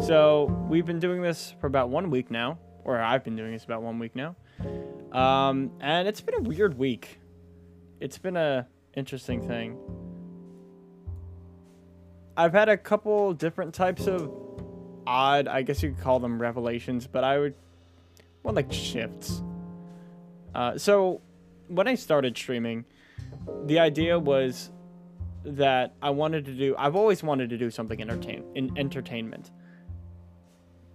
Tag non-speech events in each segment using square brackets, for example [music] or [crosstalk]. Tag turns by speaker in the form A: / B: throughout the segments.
A: So we've been doing this for about one week now, or I've been doing this about one week now, um, and it's been a weird week. It's been a interesting thing. I've had a couple different types of odd, I guess you could call them revelations, but I would more like shifts. Uh, so when I started streaming, the idea was that I wanted to do. I've always wanted to do something entertain in entertainment,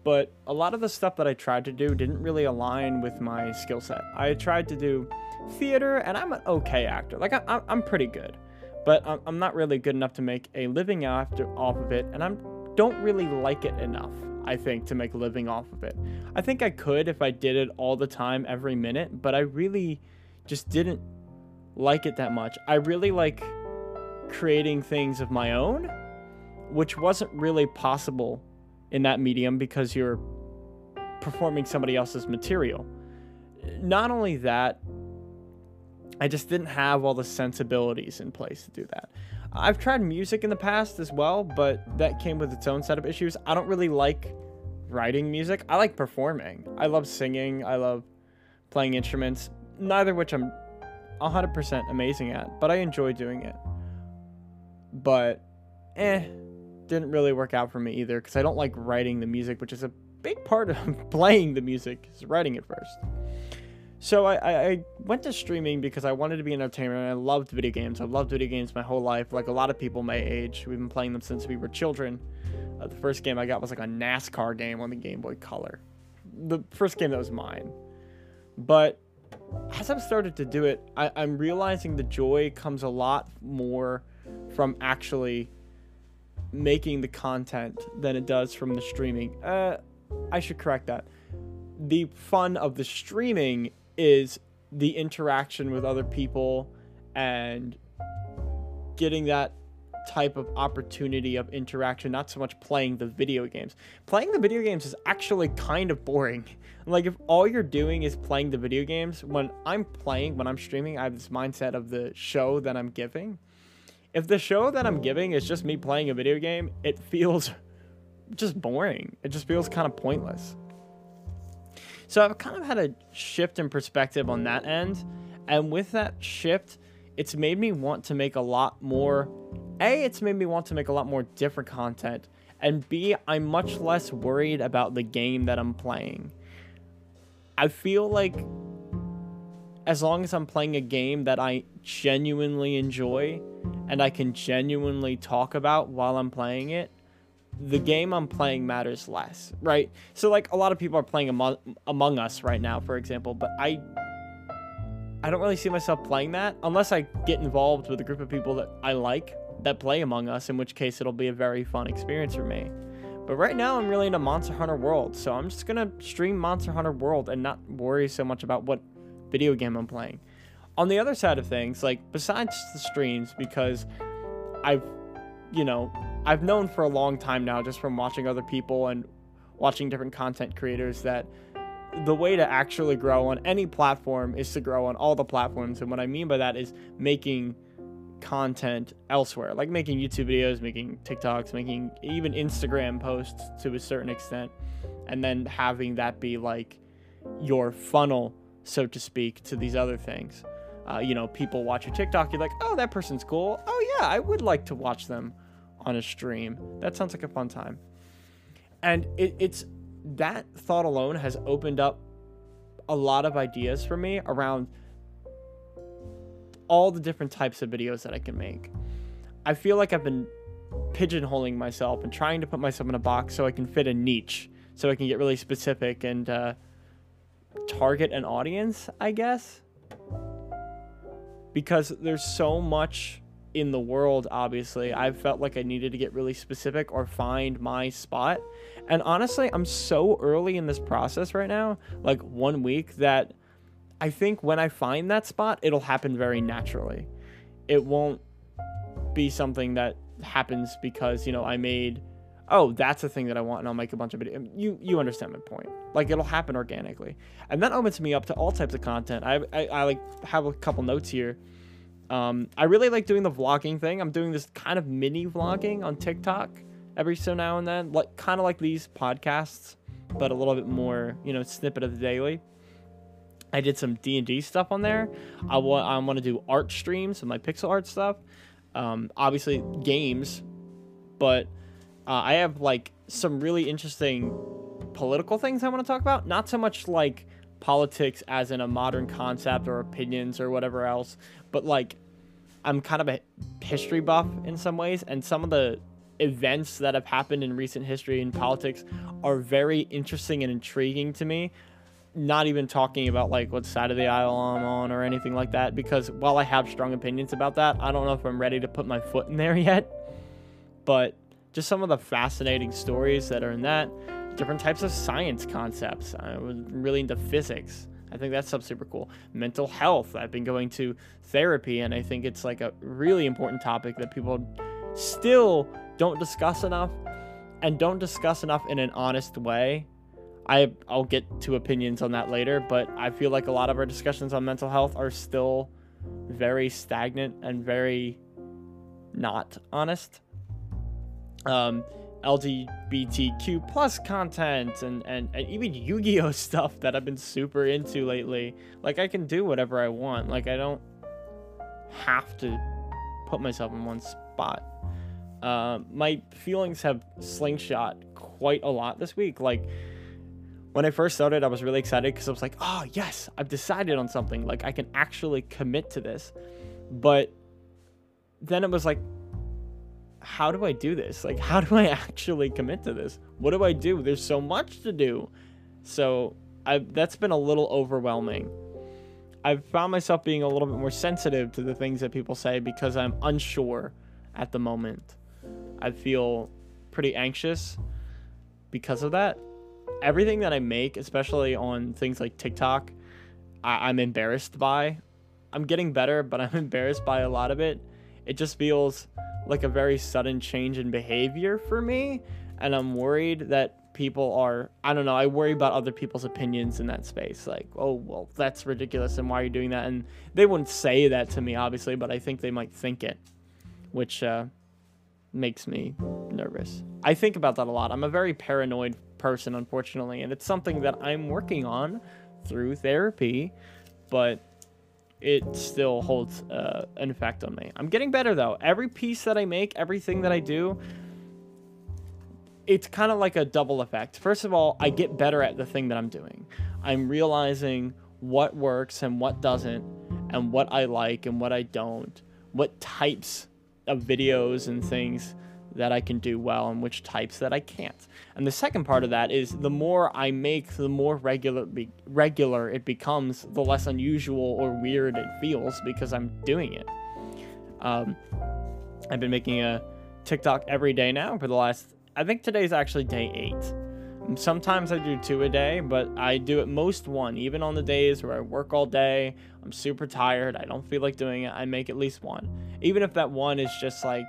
A: but a lot of the stuff that I tried to do didn't really align with my skill set. I tried to do theater, and I'm an okay actor. Like I, I'm pretty good, but I'm, not really good enough to make a living after off of it, and I'm don't really like it enough. I think to make a living off of it. I think I could if I did it all the time, every minute, but I really just didn't like it that much. I really like creating things of my own, which wasn't really possible in that medium because you're performing somebody else's material. Not only that, I just didn't have all the sensibilities in place to do that. I've tried music in the past as well, but that came with its own set of issues. I don't really like writing music. I like performing. I love singing. I love playing instruments, neither of which I'm 100% amazing at, but I enjoy doing it. But, eh, didn't really work out for me either because I don't like writing the music, which is a big part of [laughs] playing the music, is writing it first. So I, I went to streaming because I wanted to be an entertainer I loved video games. I've loved video games my whole life, like a lot of people my age. We've been playing them since we were children. Uh, the first game I got was like a NASCAR game on the Game Boy Color. The first game that was mine. But as I've started to do it, I, I'm realizing the joy comes a lot more from actually making the content than it does from the streaming. Uh, I should correct that. The fun of the streaming is the interaction with other people and getting that type of opportunity of interaction, not so much playing the video games. Playing the video games is actually kind of boring. [laughs] Like, if all you're doing is playing the video games, when I'm playing, when I'm streaming, I have this mindset of the show that I'm giving. If the show that I'm oh. giving is just me playing a video game, it feels [laughs] just boring. It just feels kind of pointless. So I've kind of had a shift in perspective on that end. And with that shift, it's made me want to make a lot more. A, it's made me want to make a lot more different content. And B, I'm much less worried about the game that I'm playing. I feel like as long as I'm playing a game that I genuinely enjoy and I can genuinely talk about while I'm playing it, the game I'm playing matters less, right? So like a lot of people are playing Among, Among Us right now, for example, but I I don't really see myself playing that unless I get involved with a group of people that I like that play Among Us, in which case it'll be a very fun experience for me. But right now I'm really into Monster Hunter World, so I'm just gonna stream Monster Hunter World and not worry so much about what video game I'm playing. On the other side of things, like besides the streams, because I've you know, I've known for a long time now, just from watching other people and watching different content creators, that the way to actually grow on any platform is to grow on all the platforms. And what I mean by that is making content elsewhere, like making YouTube videos, making TikToks, making even Instagram posts to a certain extent, and then having that be like your funnel, so to speak, to these other things. Uh, you know, people watch your TikTok, you're like, oh, that person's cool. Oh, yeah, I would like to watch them on a stream. That sounds like a fun time. And it, it's that thought alone has opened up a lot of ideas for me around all the different types of videos that I can make. I feel like I've been pigeonholing myself and trying to put myself in a box so I can fit a niche, so I can get really specific and uh, target an audience, I guess. Because there's so much in the world, obviously, I felt like I needed to get really specific or find my spot. And honestly, I'm so early in this process right now, like one week, that I think when I find that spot, it'll happen very naturally. It won't be something that happens because, you know, I made oh, that's the thing that I want, and I'll make a bunch of videos. You you understand my point? Like it'll happen organically, and that opens me up to all types of content. I I, I like have a couple notes here um, I really like doing the vlogging thing. I'm doing this kind of mini vlogging on TikTok every so now and then, like kind of like these podcasts, but a little bit more, you know, snippet of the daily. I did some D and D stuff on there. I want I want to do art streams and my pixel art stuff. Um, obviously games, but uh, I have like some really interesting political things I want to talk about. Not so much like politics as in a modern concept or opinions or whatever else, but like I'm kind of a history buff in some ways, and some of the events that have happened in recent history in politics are very interesting and intriguing to me. Not even talking about like what side of the aisle I'm on or anything like that, because while I have strong opinions about that, I don't know if I'm ready to put my foot in there [laughs] yet. But just some of the fascinating stories that are in that, different types of science concepts. I was really into physics. I think that stuff's super cool. Mental health. I've been going to therapy, and I think it's like a really important topic that people still don't discuss enough and don't discuss enough in an honest way. I I'll get to opinions on that later, but I feel like a lot of our discussions on mental health are still very stagnant and very not honest. Um, LGBTQ plus content and, and, and even Yu-Gi-Oh [laughs] stuff that I've been super into lately. Like I can do whatever I want. Like I don't have to put myself in one spot. Uh, my feelings have slingshot quite a lot this week. Like when I first started, I was really excited because I was like, oh yes, I've decided on something. Like I can actually commit to this. But then it was like, how do I do this? Like, how do I [laughs] actually commit to this? What do I do? There's so much to do. So I that's been a little overwhelming. I've found myself being a little bit more sensitive to the things that people say because I'm unsure at the moment. I feel pretty anxious because of that. Everything that I make, especially on things like TikTok, I- I'm embarrassed by. I'm getting better, but I'm [laughs] embarrassed by a lot of it. It just feels like a very sudden change in behavior for me. And i'm worried that people are i don't know i worry about other people's opinions in that space. Like oh well that's ridiculous and why are you doing that? And they wouldn't say that to me obviously but i think they might think it which uh, makes me nervous. I think about that a lot. I'm a very paranoid person unfortunately and it's something that i'm working on through therapy but it still holds uh, an effect on me. I'm getting better though. Every piece that I make, everything that I do, it's kind of like a double effect. First of all, I get better at the thing that I'm doing. I'm realizing what works and what doesn't, and what I like and what I don't, what types of videos and things that I can do well and which types that I can't. And the second part of that is the more I make, the more regular be- regular it becomes, the less unusual or weird it feels because I'm doing it. Um, I've been making a TikTok every day now for the last. I think today's actually day eight. Sometimes I do two a day, but I do at most one. Even on the days where I work all day, I'm super tired, I don't feel like doing it, I make at least one. Even if that one is just like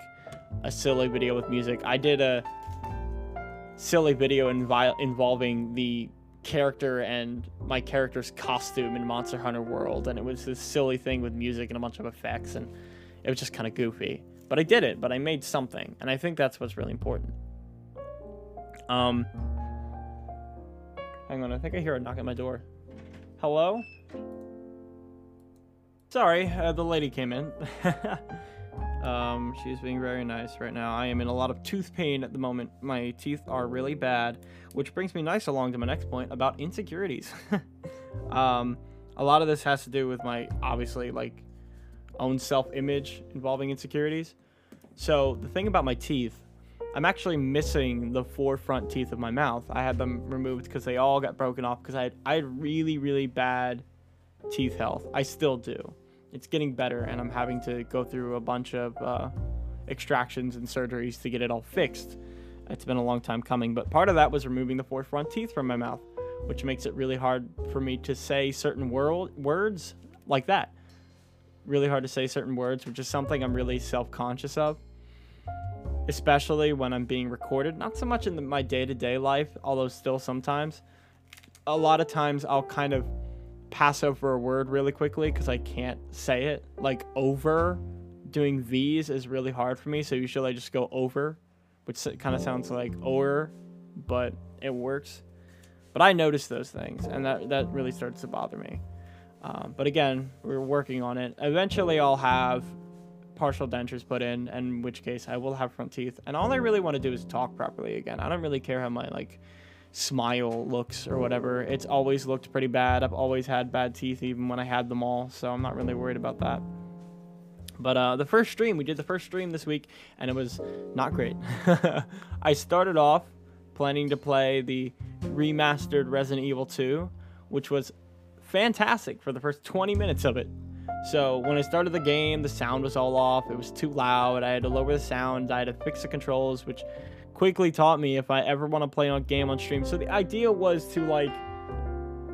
A: a silly video with music. I did a silly video invi- involving the character and my character's costume in Monster Hunter World, and it was this silly thing with music and a bunch of effects, and it was just kind of goofy. But I did it, but I made something, and I think that's what's really important. Um, hang on, I think I hear a knock at my door. Hello? Sorry, uh, the lady came in. [laughs] Um, she's being very nice right now. I am in a lot of tooth pain at the moment. My teeth are really bad, which brings me nice along to my next point about insecurities. [laughs] um, a lot of this has to do with my obviously like own self-image involving insecurities. So the thing about my teeth, I'm actually missing the four front teeth of my mouth. I had them removed because they all got broken off because I had, I had really really bad teeth health. I still do it's getting better, and I'm having to go through a bunch of uh, extractions and surgeries to get it all fixed. It's been a long time coming, but part of that was removing the four front teeth from my mouth, which makes it really hard for me to say certain world words like that. Really hard to say certain words, which is something I'm really self-conscious of, especially when I'm being recorded. Not so much in the, my day-to-day life, although still sometimes. A lot of times I'll kind of pass over a word really quickly because I can't say it. Like over doing V's is really hard for me, so usually I just go over which kind of sounds like or, but it works. But I notice those things, and that that really starts to bother me. Um, but again, we're working on it. Eventually, I'll have partial dentures put in, in which case I will have front teeth. And all I really want to do is talk properly again. I don't really care how my like smile looks or whatever. It's always looked pretty bad. I've always had bad teeth even when I had them all, so I'm not really worried about that. But uh, the first stream, we did the first stream this week, and it was not great. [laughs] I started off planning to play the remastered Resident Evil 2, which was fantastic for the first 20 minutes of it. So when I started the game, the sound was all off. It was too loud. I had to lower the sound. I had to fix the controls, which quickly taught me if I ever want to play a game on stream. So the idea was to like,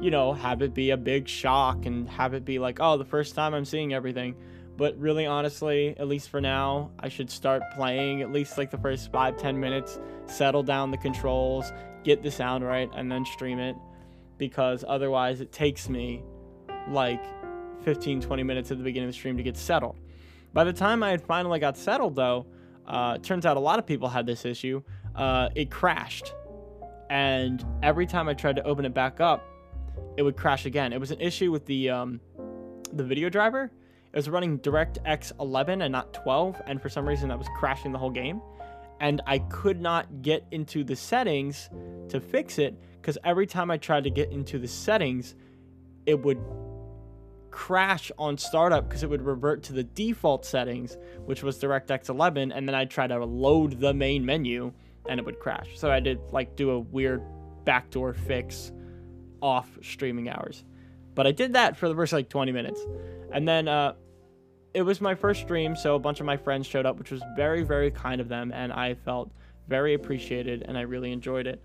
A: you know, have it be a big shock and have it be like, oh, the first time I'm seeing everything. But really, honestly, at least for now, I should start playing at least like the first five, ten minutes, settle down the controls, get the sound right, and then stream it. Because otherwise, it takes me like 15, 20 minutes at the beginning of the stream to get settled. By the time I had finally got settled, though, uh, turns out a lot of people had this issue. Uh, it crashed. And every time I tried to open it back up, it would crash again. It was an issue with the um, the video driver. It was running DirectX 11 and not 12, and for some reason that was crashing the whole game. And I could not get into the settings to fix it because every time I tried to get into the settings, it would crash on startup because it would revert to the default settings, which was DirectX 11, and then I'd try to load the main menu and it would crash. So I did like do a weird backdoor fix off streaming hours. But I did that for the first like 20 minutes. And then uh, it was my first stream, so a bunch of my friends showed up, which was very, very kind of them, and I felt very appreciated and I really enjoyed it.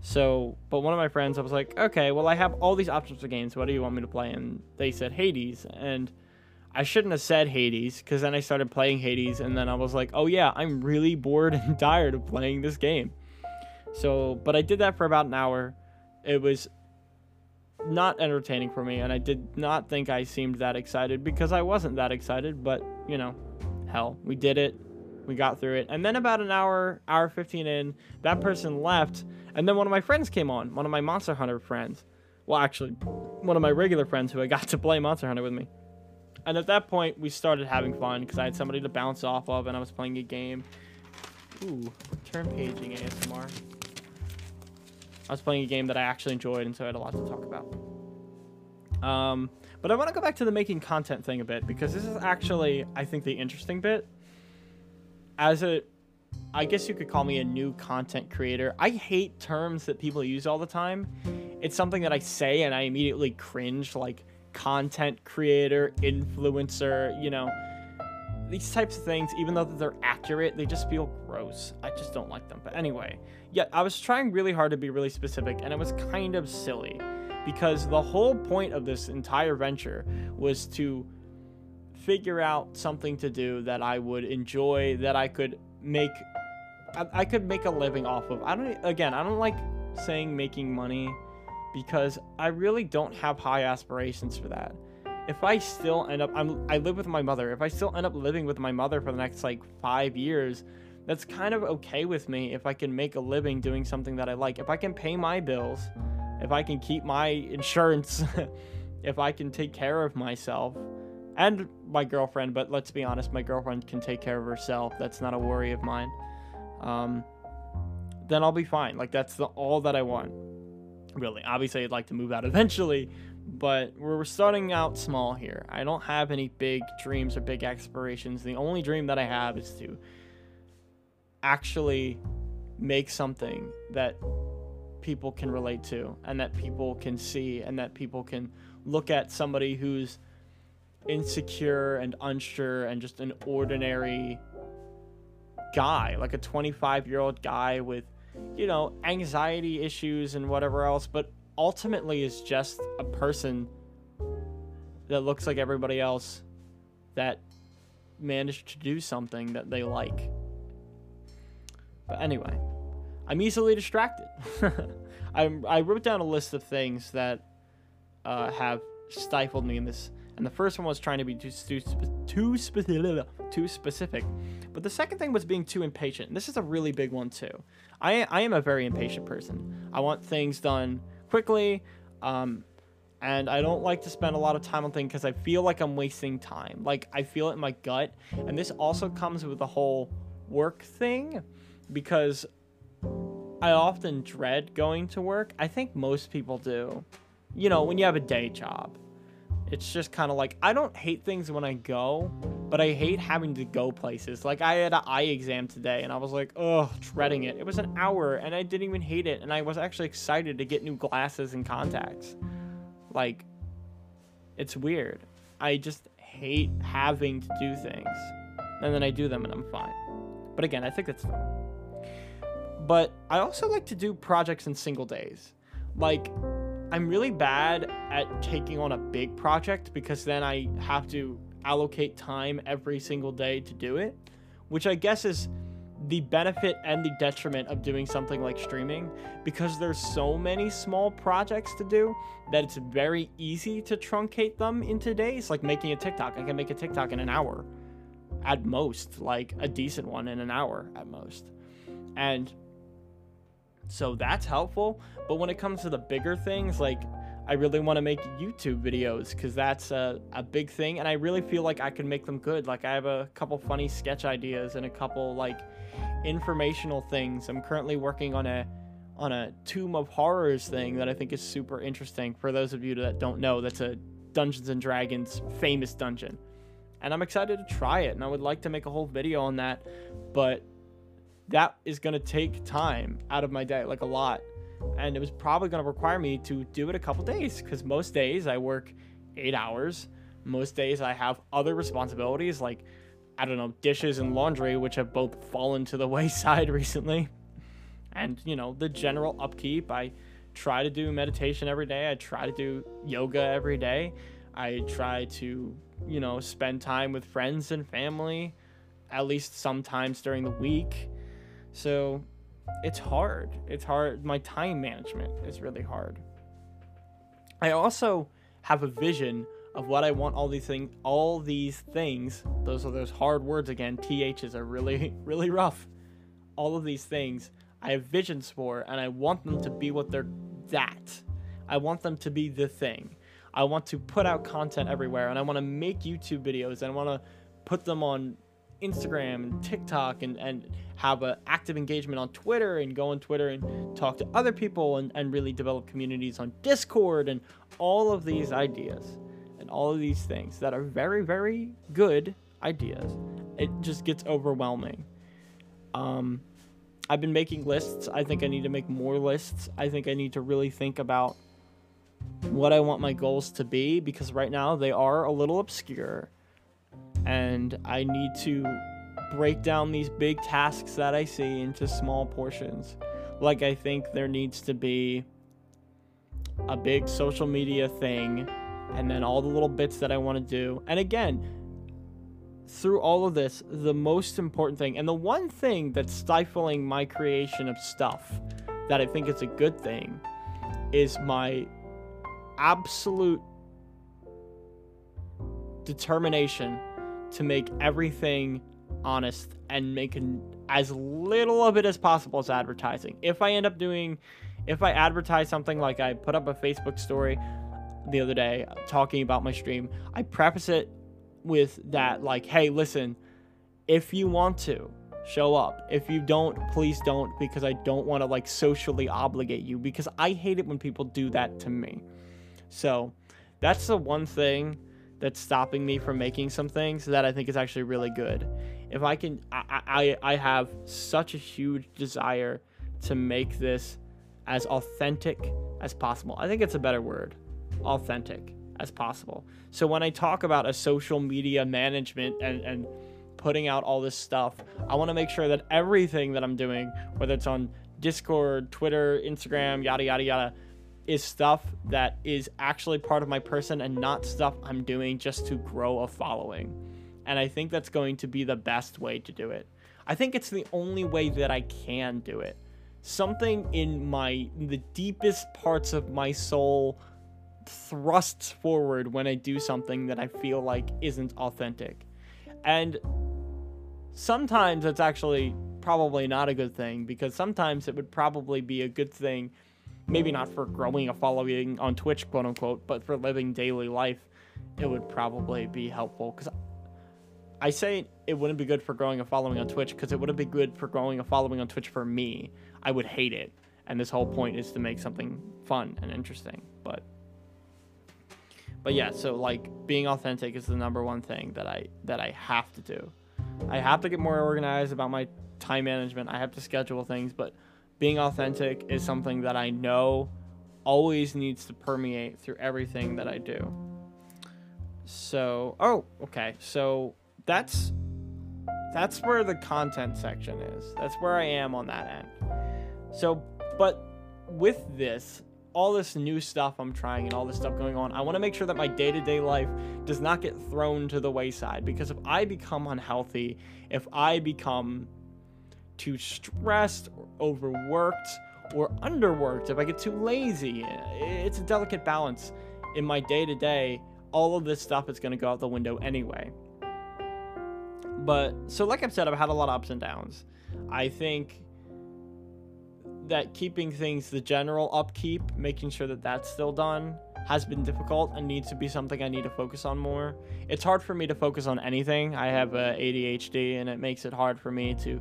A: So, but one of my friends, I was like, okay, well, I have all these options for games. What do you want me to play? And they said Hades. And I shouldn't have said Hades because then I started playing Hades. And then I was like, oh, yeah, I'm really bored [laughs] and tired of playing this game. So, but I did that for about an hour. It was not entertaining for me. And I did not think I seemed that excited because I wasn't that excited. But, you know, hell, we did it. We got through it. And then about an hour, hour 15 in, that person left and then one of my friends came on, one of my Monster Hunter friends. Well, actually, one of my regular friends who I got [laughs] to play Monster Hunter with me. And at that point, we started having fun because I had somebody to bounce off of and I was playing a game. Ooh, turn paging ASMR. I was playing a game that I actually enjoyed and so I had a lot to talk about. Um, but I want to go back to the making content thing a bit because this is actually, I think, the interesting bit. As a I guess you could call me a new content creator. I hate terms that people use all the time. It's something that I say and I immediately cringe, like content creator, influencer, you know. These types of things, even though they're accurate, they just feel gross. I just don't like them. But anyway, yeah, I was trying really hard to be really specific, and it was kind of silly because the whole point of this entire venture was to figure out something to do that I would enjoy, that I could make I, could make a living off of. I don't again, I don't like saying making money because I really don't have high aspirations for that. If I still end up I'm I live with my mother. If I still end up living with my mother for the next like 5 years, that's kind of okay with me if I can make a living doing something that I like. If I can pay my bills, if I can keep my insurance, [laughs] if I can take care of myself, and my girlfriend, but let's be honest, my girlfriend can take care of herself. That's not a worry of mine. Um, then I'll be fine. Like that's the all that I want. Really, obviously, I'd like to move out [laughs] eventually, but we're starting out small here. I don't have any big dreams or big aspirations. The only dream that I have is to actually make something that people can relate to and that people can see and that people can look at somebody who's insecure and unsure and just an ordinary guy, like a 25 year old guy with, you know, anxiety issues and whatever else, but ultimately is just a person that looks like everybody else that managed to do something that they like. But anyway, I'm easily distracted. [laughs] I, I wrote down a list of things that uh, have stifled me in this And the first one was trying to be too too too, spe- too specific, but the second thing was being too impatient. And this is a really big one too. I I am a very impatient person. I want things done quickly. Um, and I don't like to spend a lot of time on things because I feel like I'm wasting time. Like I feel it in my gut, and this also comes with the whole work thing because I often dread going to work. I think most people do. You know, when you have a day job, it's just kind of like I don't hate things when I go, but I hate having to go places. Like I had an eye exam today and I was like, oh, dreading it. It was an hour and I didn't even hate it and I was actually excited to get new glasses and contacts. Like it's weird. I just hate having to do things. And then I do them and I'm fine. But again, I think that's fine. But I also like to do projects in single days. Like, I'm really bad at taking on a big project because then I have to allocate time every single day to do it, which I guess is the benefit and the detriment of doing something like streaming because there's so many small projects to do that it's very easy to truncate them into days like making a TikTok. I can make a TikTok in an hour at most, like a decent one in an hour at most. And so that's helpful. But when it comes to the bigger things, like I really want to make YouTube videos because that's a, a big thing. And I really feel like I can make them good. Like I have a couple funny sketch ideas and a couple like informational things. I'm currently working on a on a Tomb of Horrors thing that I think is super interesting. For those of you that don't know, that's a Dungeons and Dragons famous dungeon. And I'm excited to try it and I would like to make a whole video on that, but that is going to take time out of my day, like a lot. And it was probably going to require me to do it a couple days because most days I work eight hours. Most days I have other responsibilities like, I don't know, dishes and laundry, which have both fallen to the [laughs] wayside recently. And, you know, the general upkeep. I try to do meditation every day. I try to do yoga every day. I try to, you know, spend time with friends and family at least sometimes during the week. So it's hard. It's hard. My time management is really hard. I also have a vision of what I want all these things all these things. Those are those hard words again. THs are really [laughs] really rough. All of these things I have visions for and I want them to be what they're that. I want them to be the thing. I want to put out content everywhere and I want to make YouTube videos and I want to put them on Instagram and TikTok and, and have an active engagement on Twitter and go on Twitter and talk to other people and, and really develop communities on Discord and all of these ideas and all of these things that are very, very good ideas. It just gets overwhelming. Um, I've been making lists. I think I need to make more lists. I think I need to really think about what I want my goals to be because right now they are a little obscure and I need to break down these big tasks that I see into small portions. Like, I think there needs to be a big social media thing, and then all the little bits that I want to do. And again, through all of this, the most important thing, and the one thing that's stifling my creation of stuff that I think is a good thing, is my absolute determination to make everything honest and make as little of it as possible as advertising. If I end up doing, if I advertise something like I put up a Facebook story the other day talking about my stream, I preface it with that, like, hey, listen, if you want to, show up. If you don't, please don't, because I don't want to like socially obligate you, because I hate it when people do that to me. So that's the one thing that's stopping me from making some things that I think is actually really good. If I can, I, I, I have such a huge desire to make this as authentic as possible. I think it's a better word, authentic as possible. So when I talk about a social media management and, and putting out all this stuff, I want to make sure that everything that I'm doing, whether it's on Discord, Twitter, Instagram, yada, yada, yada, is stuff that is actually part of my person and not stuff I'm doing just to grow a following. And I think that's going to be the best way to do it. I think it's the only way that I can do it. Something in my in the deepest parts of my soul thrusts forward when I do something that I feel like isn't authentic. And sometimes it's actually probably not a good thing because sometimes it would probably be a good thing, maybe not for growing a following on Twitch, quote unquote, but for living daily life, it would probably be helpful. Because I say it wouldn't be good for growing a following on Twitch because it wouldn't be good for growing a following on Twitch for me. I would hate it. And this whole point is to make something fun and interesting. But but yeah, so like being authentic is the number one thing that I that I have to do. I have to get more organized about my time management. I have to schedule things, but being authentic is something that I know always needs to permeate through everything that I do. So, oh, okay. So that's that's where the content section is. That's where I am on that end. So, but with this, all this new stuff I'm trying and all this stuff going on, I want to make sure that my day to day life does not get thrown to the wayside. Because if I become unhealthy, if I become too stressed or overworked or underworked, if I get too lazy, it's a delicate balance. In my day to day, all of this stuff is going to go out the window anyway. But so, like I've said, I've had a lot of ups and downs. I think that keeping things the general upkeep, making sure that that's still done, has been difficult and needs to be something I need to focus on more. It's hard for me to focus on anything. I have uh, ADHD, and it makes it hard for me to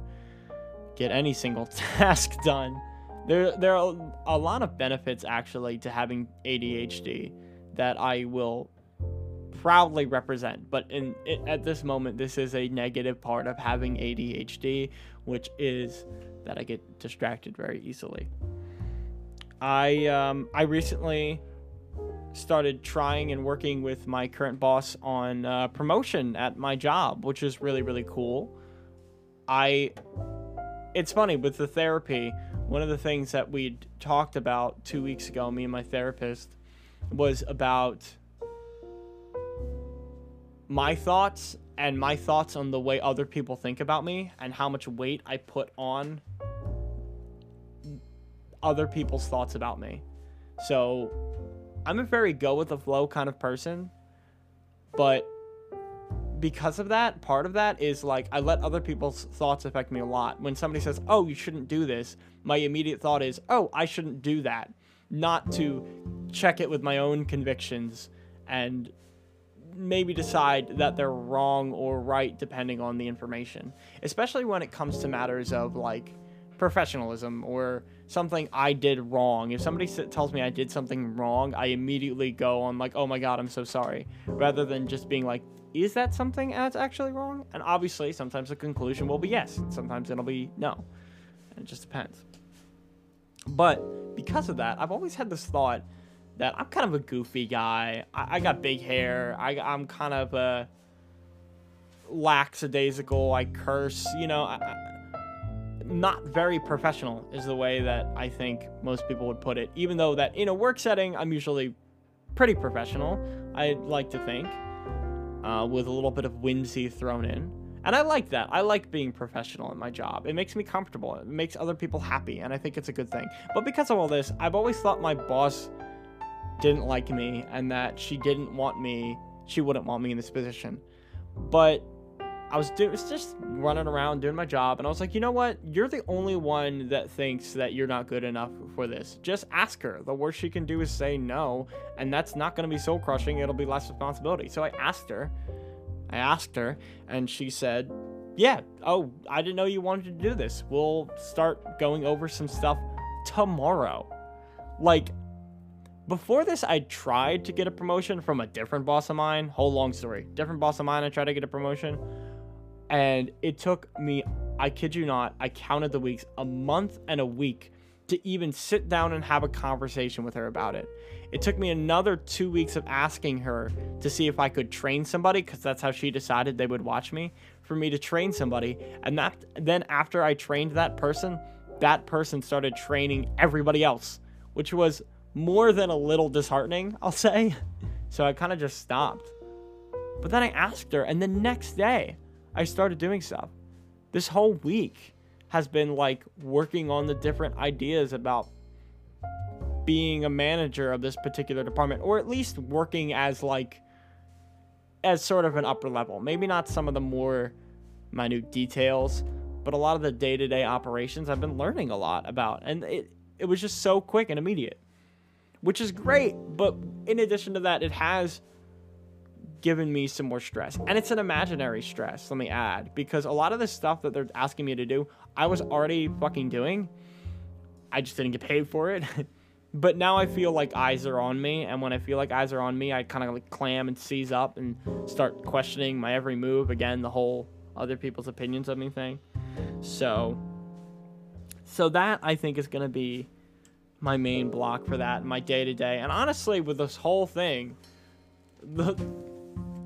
A: get any single [laughs] task done. There, there are a lot of benefits actually to having ADHD that I will proudly represent. But in at this moment, this is a negative part of having ADHD, which is that I get distracted very easily. I um, I recently started trying and working with my current boss on uh, promotion at my job, which is really really cool. I it's funny with the therapy. One of the things that we talked about two weeks ago, me and my therapist, was about my thoughts and my thoughts on the way other people think about me and how much weight I put on other people's thoughts about me. So I'm a very go with the flow kind of person, but because of that, part of that is like I let other people's thoughts affect me a lot. When somebody says, "Oh, you shouldn't do this," my immediate thought is, "Oh, I shouldn't do that." Not to check it with my own convictions and maybe decide that they're wrong or right depending on the information. Especially when it comes to matters of like professionalism or something I did wrong. If somebody tells me I did something wrong, I immediately go on like, "Oh my god, I'm so sorry," rather than just being like, "Is that something that's actually wrong?" And obviously, sometimes the conclusion will be yes, sometimes it'll be no. And It just depends. But because of that, I've always had this thought that I'm kind of a goofy guy. I, I got big hair. I, I'm kind of a lackadaisical. I curse. You know, I, not very professional is the way that I think most people would put it. Even though that in a work setting, I'm usually pretty professional. I like to think, uh, with a little bit of whimsy thrown in. And I like that. I like being professional in my job. It makes me comfortable. It makes other people happy, and I think it's a good thing. But because of all this, I've always thought my boss didn't like me and that she didn't want me, she wouldn't want me in this position. But I was doing was just running around doing my job and I was like, "You know what? You're the only one that thinks that you're not good enough for this. Just ask her. The worst she can do is say no, and that's not going to be soul crushing. It'll be less responsibility." So I asked her. I asked her and she said, "Yeah. Oh, I didn't know you wanted to do this. We'll start going over some stuff tomorrow." Like before this, I tried to get a promotion from a different boss of mine. Whole long story. Different boss of mine, I tried to get a promotion. And it took me, I kid you not, I counted the weeks, a month and a week to even sit down and have a conversation with her about it. It took me another two weeks of asking her to see if I could train somebody, because that's how she decided they would watch me, for me to train somebody. And that then after I trained that person, that person started training everybody else, which was more than a little disheartening, I'll say. [laughs] So I kind of just stopped. But then I asked her, and the next day, I started doing stuff. This whole week has been like working on the different ideas about being a manager of this particular department or at least working as like as sort of an upper level. Maybe not some of the more minute details, but a lot of the day-to-day operations I've been learning a lot about and it it was just so quick and immediate. Which is great, but in addition to that, it has given me some more stress. And it's an imaginary stress, let me add, because a lot of the stuff that they're asking me to do, I was already fucking doing. I just didn't get paid for it. [laughs] but now I feel like eyes are on me, and when I feel like eyes are on me, I kind of like clam and seize up and start questioning my every move. Again, the whole other people's opinions of me thing. So, so that I think is gonna be my main block for that, my day to day. And honestly, with this whole thing, the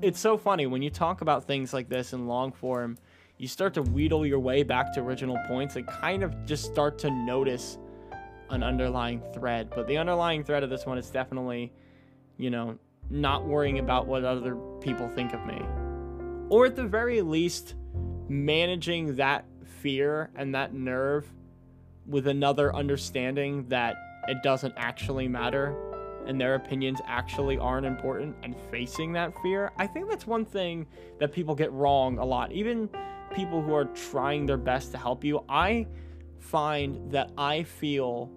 A: it's so funny when you talk about things like this in long form, you start to wheedle your way back to original points and kind of just start to notice an underlying thread. But the underlying thread of this one is definitely, you know, not worrying about what other people think of me. Or at the very least, managing that fear and that nerve with another understanding that it doesn't actually matter and their opinions actually aren't important and facing that fear. I think that's one thing that people get wrong a lot. Even people who are trying their best to help you, I find that I feel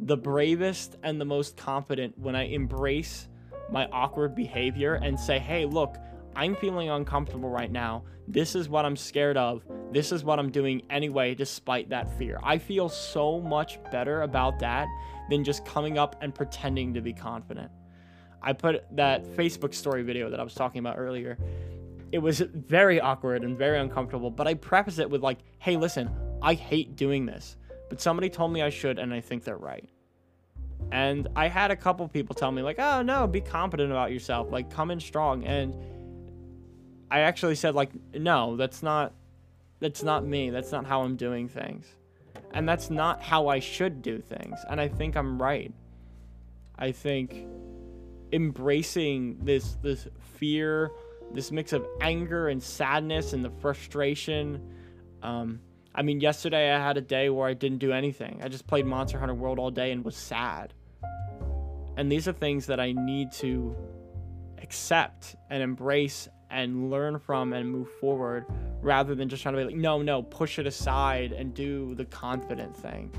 A: the bravest and the most confident when I embrace my awkward behavior and say, hey, look, I'm feeling uncomfortable right now. This is what I'm scared of. This is what I'm doing anyway, despite that fear. I feel so much better about that than just coming up and pretending to be confident. I put that Facebook story video that I was talking about earlier. It was very awkward and very uncomfortable, but I preface it with, like, hey, listen, I hate doing this, but somebody told me I should, and I think they're right. And I had a couple people tell me, like, oh, no, be confident about yourself, like, come in strong. And I actually said, like, no, that's not. That's not me. That's not how I'm doing things. And that's not how I should do things. And I think I'm right. I think embracing this this fear, this mix of anger and sadness and the frustration. Um, I mean, yesterday I had a day where I didn't do anything. I just played Monster Hunter World all day and was sad. And these are things that I need to accept and embrace and learn from and move forward rather than just trying to be like, no, no, push it aside and do the confident thing.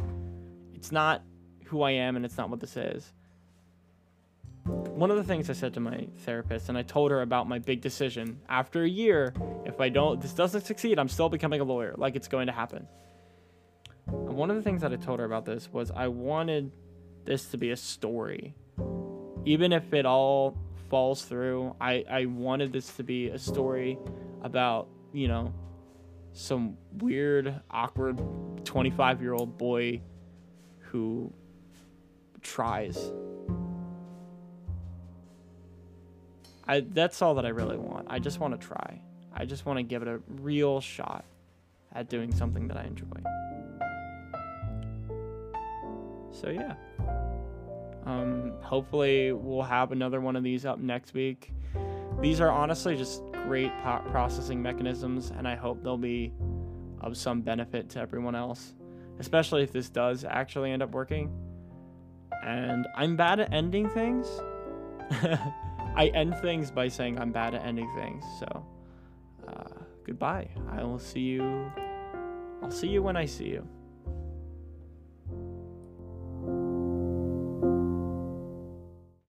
A: It's not who I am and it's not what this is. One of the things I said to my therapist, and I told her about my big decision after a year, if I don't, this doesn't succeed, I'm still becoming a lawyer, like it's going to happen. And one of the things that I told her about this was I wanted this to be a story. Even if it all falls through, I, I wanted this to be a story about you know, some weird, awkward 25 year old boy who tries. I, that's all that I really want. I just want to try. I just want to give it a real shot at doing something that I enjoy. So yeah. Um, hopefully we'll have another one of these up next week. These are honestly just great po- processing mechanisms, and I hope they'll be of some benefit to everyone else, especially if this does actually end up working. And I'm bad at ending things. [laughs] I end things by saying I'm bad at ending things. So, uh, goodbye. I will see you. I'll see you when I see you.